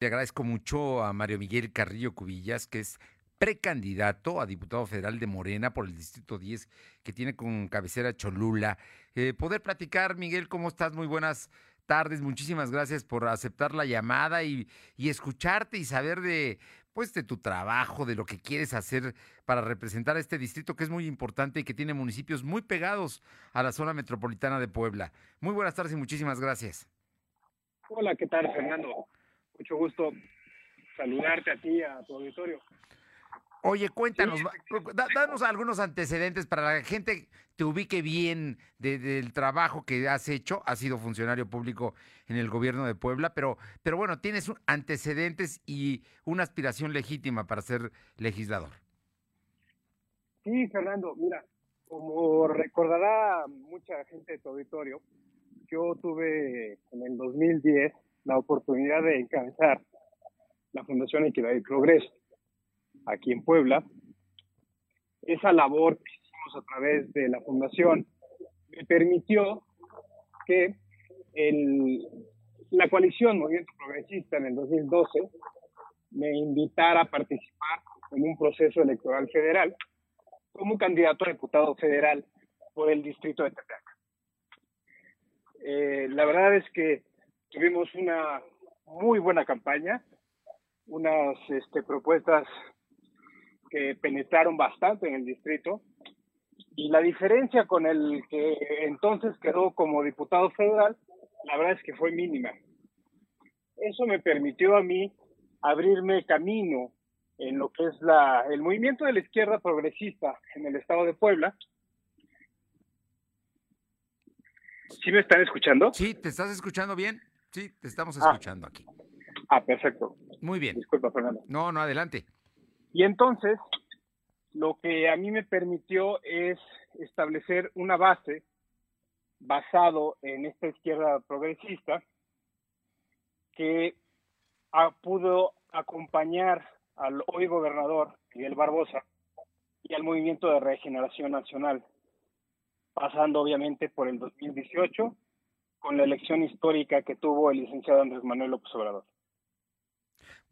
Le agradezco mucho a Mario Miguel Carrillo Cubillas, que es precandidato a diputado federal de Morena por el Distrito 10, que tiene con cabecera Cholula. Eh, poder platicar, Miguel, ¿cómo estás? Muy buenas tardes. Muchísimas gracias por aceptar la llamada y, y escucharte y saber de, pues, de tu trabajo, de lo que quieres hacer para representar a este distrito que es muy importante y que tiene municipios muy pegados a la zona metropolitana de Puebla. Muy buenas tardes y muchísimas gracias. Hola, ¿qué tal, Fernando? Mucho gusto saludarte a ti, a tu auditorio. Oye, cuéntanos, danos algunos antecedentes para la gente te ubique bien del trabajo que has hecho. Has sido funcionario público en el gobierno de Puebla, pero, pero bueno, tienes antecedentes y una aspiración legítima para ser legislador. Sí, Fernando, mira, como recordará mucha gente de tu auditorio, yo tuve en el 2010 la oportunidad de encabezar la Fundación Equidad y Progreso aquí en Puebla. Esa labor que hicimos a través de la Fundación me permitió que el, la coalición Movimiento Progresista en el 2012 me invitara a participar en un proceso electoral federal como candidato a diputado federal por el distrito de Tepeaca. Eh, la verdad es que tuvimos una muy buena campaña, unas este, propuestas que penetraron bastante en el distrito y la diferencia con el que entonces quedó como diputado federal, la verdad es que fue mínima. Eso me permitió a mí abrirme camino en lo que es la, el movimiento de la izquierda progresista en el estado de Puebla. ¿Sí me están escuchando? Sí, ¿te estás escuchando bien? Sí, te estamos ah. escuchando aquí. Ah, perfecto. Muy bien. Disculpa, Fernando. No, no, adelante. Y entonces, lo que a mí me permitió es establecer una base basado en esta izquierda progresista que pudo acompañar al hoy gobernador Miguel Barbosa y al movimiento de regeneración nacional, pasando obviamente por el 2018 con la elección histórica que tuvo el licenciado Andrés Manuel López Obrador.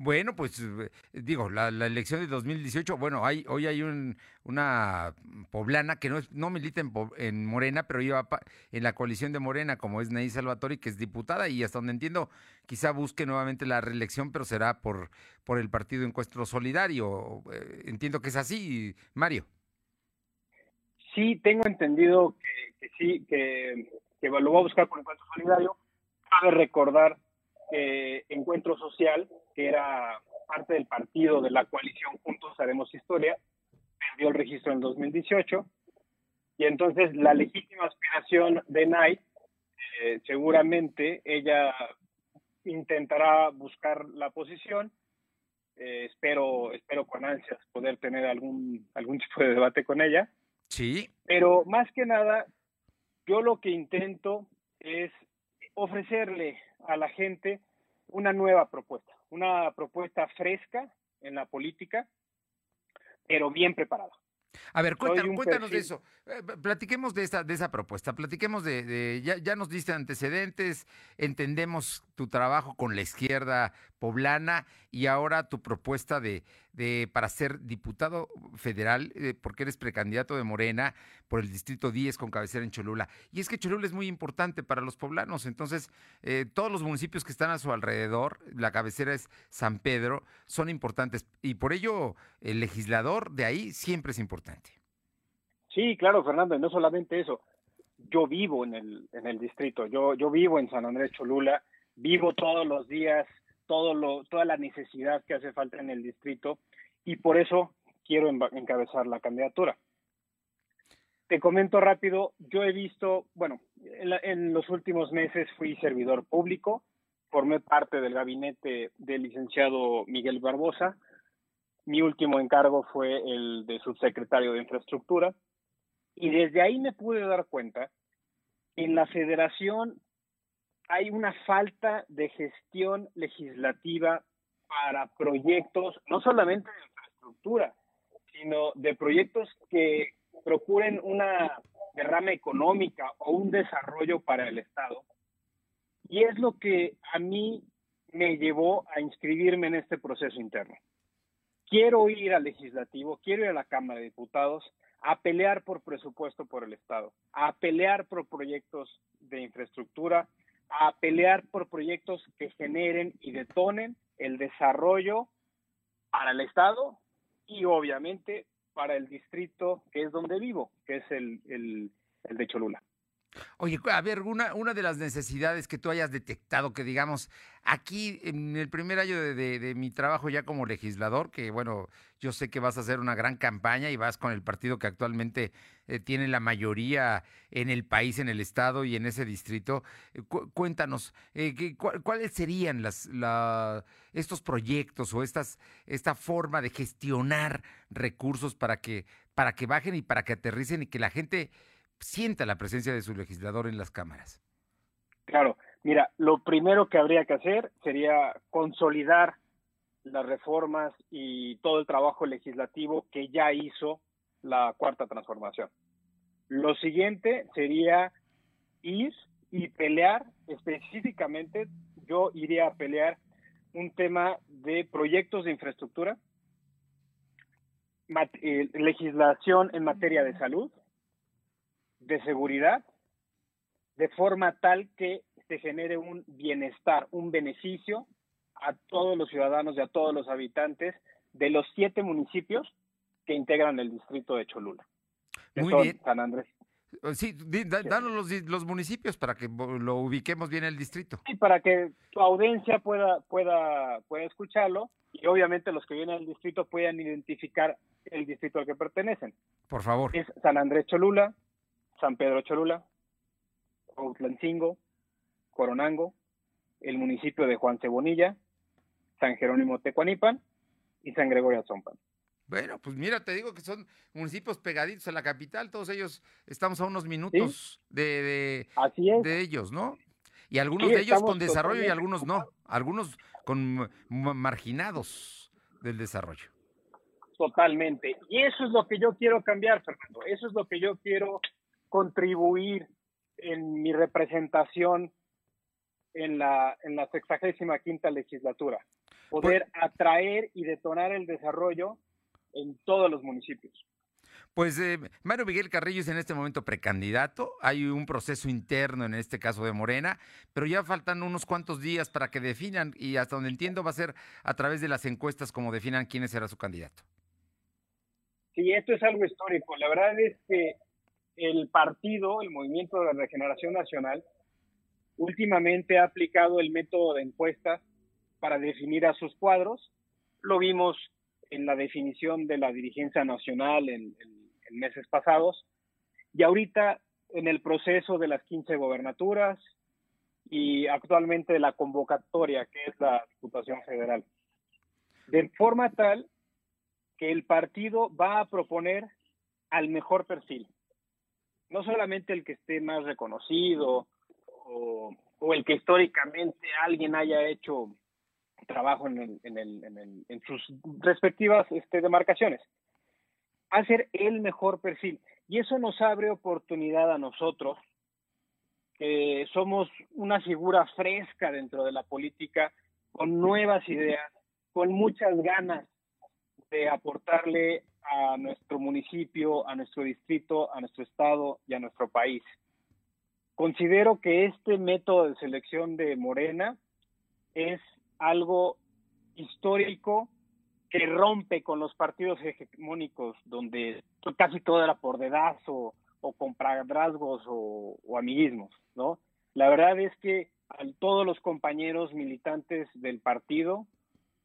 Bueno, pues eh, digo, la, elección de 2018, bueno, hay, hoy hay un, una poblana que no, es, no milita en, Morena, pero iba en la coalición de Morena, como es Ney Salvatori, que es diputada y hasta donde entiendo, quizá busque nuevamente la reelección, pero será por, por el Partido Encuentro Solidario. Eh, entiendo que es así, Mario. Sí, tengo entendido que, sí, que, que lo va a buscar por Encuentro Solidario. Cabe recordar que Encuentro Social, que era parte del partido de la coalición Juntos Haremos Historia, perdió el registro en 2018. Y entonces la legítima aspiración de Nay, eh, seguramente ella intentará buscar la posición. Eh, espero, espero con ansias poder tener algún, algún tipo de debate con ella. Sí. Pero más que nada, yo lo que intento es ofrecerle a la gente una nueva propuesta, una propuesta fresca en la política, pero bien preparada. A ver, cuéntanos, de eso. Eh, platiquemos de esa, de esa propuesta, platiquemos de, ya, ya, nos diste antecedentes, entendemos tu trabajo con la izquierda poblana y ahora tu propuesta de, de para ser diputado federal, eh, porque eres precandidato de Morena por el distrito 10 con cabecera en Cholula. Y es que Cholula es muy importante para los poblanos, entonces eh, todos los municipios que están a su alrededor, la cabecera es San Pedro, son importantes y por ello el legislador de ahí siempre es importante. Sí, claro, Fernando, y no solamente eso. Yo vivo en el, en el distrito, yo, yo vivo en San Andrés Cholula, vivo todos los días todo lo, toda la necesidad que hace falta en el distrito y por eso quiero encabezar la candidatura. Te comento rápido, yo he visto, bueno, en, los últimos meses fui servidor público, formé parte del gabinete del licenciado Miguel Barbosa, mi último encargo fue el de subsecretario de infraestructura y desde ahí me pude dar cuenta en la federación hay una falta de gestión legislativa para proyectos, no solamente de infraestructura, sino de proyectos que procuren una derrama económica o un desarrollo para el Estado. Y es lo que a mí me llevó a inscribirme en este proceso interno. Quiero ir al legislativo, quiero ir a la Cámara de Diputados a pelear por presupuesto por el Estado, a pelear por proyectos de infraestructura, a pelear por proyectos que generen y detonen el desarrollo para el Estado y obviamente para el distrito que es donde vivo, que es el, el, de Cholula. Oye, a ver, una, una de las necesidades que tú hayas detectado, que digamos, aquí en el primer año de, mi trabajo ya como legislador, que bueno, yo sé que vas a hacer una gran campaña y vas con el partido que actualmente eh, tiene la mayoría en el país, en el estado y en ese distrito. Eh, cuéntanos, eh, ¿cuáles serían las, la, estos proyectos o esta forma de gestionar recursos para que, para que bajen y para que aterricen y que la gente sienta la presencia de su legislador en las cámaras? Claro, mira, lo primero que habría que hacer sería consolidar las reformas y todo el trabajo legislativo que ya hizo la cuarta transformación. Lo siguiente sería ir y pelear específicamente, yo iría a pelear un tema de proyectos de infraestructura, eh, legislación en materia de salud, de seguridad, de forma tal que se genere un bienestar, un beneficio a todos los ciudadanos y a todos los habitantes de los siete municipios que integran el distrito de Cholula. Muy bien. San Andrés. Eh, sí, danos los, los, municipios para que lo ubiquemos bien el distrito. Sí, para que tu audiencia pueda, pueda, pueda escucharlo y obviamente los que vienen al distrito puedan identificar el distrito al que pertenecen. Por favor. Es San Andrés Cholula, San Pedro Cholula, Outlancingo, Coronango, el municipio de Juan Cebonilla, San Jerónimo Tecuanipan y San Gregorio Azompan. Bueno, pues mira, te digo que son municipios pegaditos a la capital, todos ellos estamos a unos minutos de, de, ellos, ¿no? Y algunos de ellos con desarrollo y algunos no, algunos con marginados del desarrollo. Totalmente. Y eso es lo que yo quiero cambiar, Fernando. Eso es lo que yo quiero contribuir en mi representación en la, en la sexagésima quinta legislatura. Poder pues atraer y detonar el desarrollo en todos los municipios. Pues eh, Mario Miguel Carrillo es en este momento precandidato. Hay un proceso interno en este caso de Morena, pero ya faltan unos cuantos días para que definan y hasta donde entiendo va a ser a través de las encuestas como definan quién será su candidato. Sí, esto es algo histórico. La verdad es que el partido, el Movimiento de Regeneración Nacional, últimamente ha aplicado el método de encuestas para definir a sus cuadros. Lo vimos en la definición de la dirigencia nacional en, meses pasados y ahorita en el proceso de las 15 gobernaturas y actualmente la convocatoria que es la Diputación Federal. De forma tal que el partido va a proponer al mejor perfil, no solamente el que esté más reconocido o, el que históricamente alguien haya hecho trabajo en, en, sus respectivas este, demarcaciones, hacer el mejor perfil. Y eso nos abre oportunidad a nosotros, que somos una figura fresca dentro de la política, con nuevas ideas, con muchas ganas de aportarle a nuestro municipio, a nuestro distrito, a nuestro estado y a nuestro país. Considero que este método de selección de Morena es algo histórico que rompe con los partidos hegemónicos donde casi todo era por dedazo o compadrazgos o, o amiguismos, ¿no? La verdad es que a todos los compañeros militantes del partido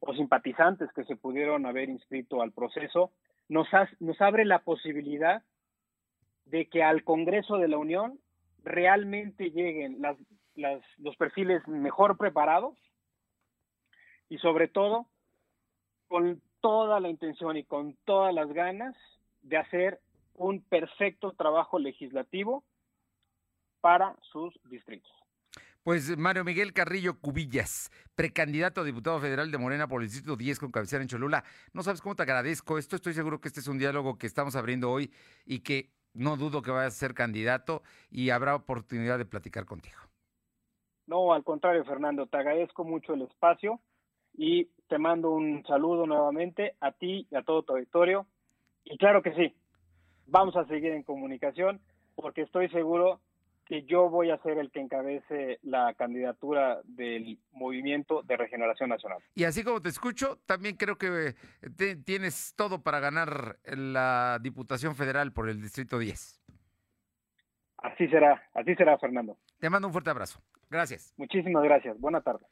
o simpatizantes que se pudieron haber inscrito al proceso, nos, nos abre la posibilidad de que al Congreso de la Unión realmente lleguen las, los perfiles mejor preparados y sobre todo con toda la intención y con todas las ganas de hacer un perfecto trabajo legislativo para sus distritos. Pues Mario Miguel Carrillo Cubillas, precandidato a diputado federal de Morena por el Distrito 10 con cabecera en Cholula. No sabes cómo te agradezco esto. Estoy seguro que este es un diálogo que estamos abriendo hoy y que no dudo que vayas a ser candidato y habrá oportunidad de platicar contigo. No, al contrario, Fernando, te agradezco mucho el espacio y te mando un saludo nuevamente a ti y a todo tu auditorio. Y claro que sí, vamos a seguir en comunicación porque estoy seguro que yo voy a ser el que encabece la candidatura del Movimiento de Regeneración Nacional. Y así como te escucho, también creo que tienes todo para ganar la Diputación Federal por el Distrito 10. Así será, así será, Fernando. Te mando un fuerte abrazo. Gracias. Muchísimas gracias. Buenas tardes.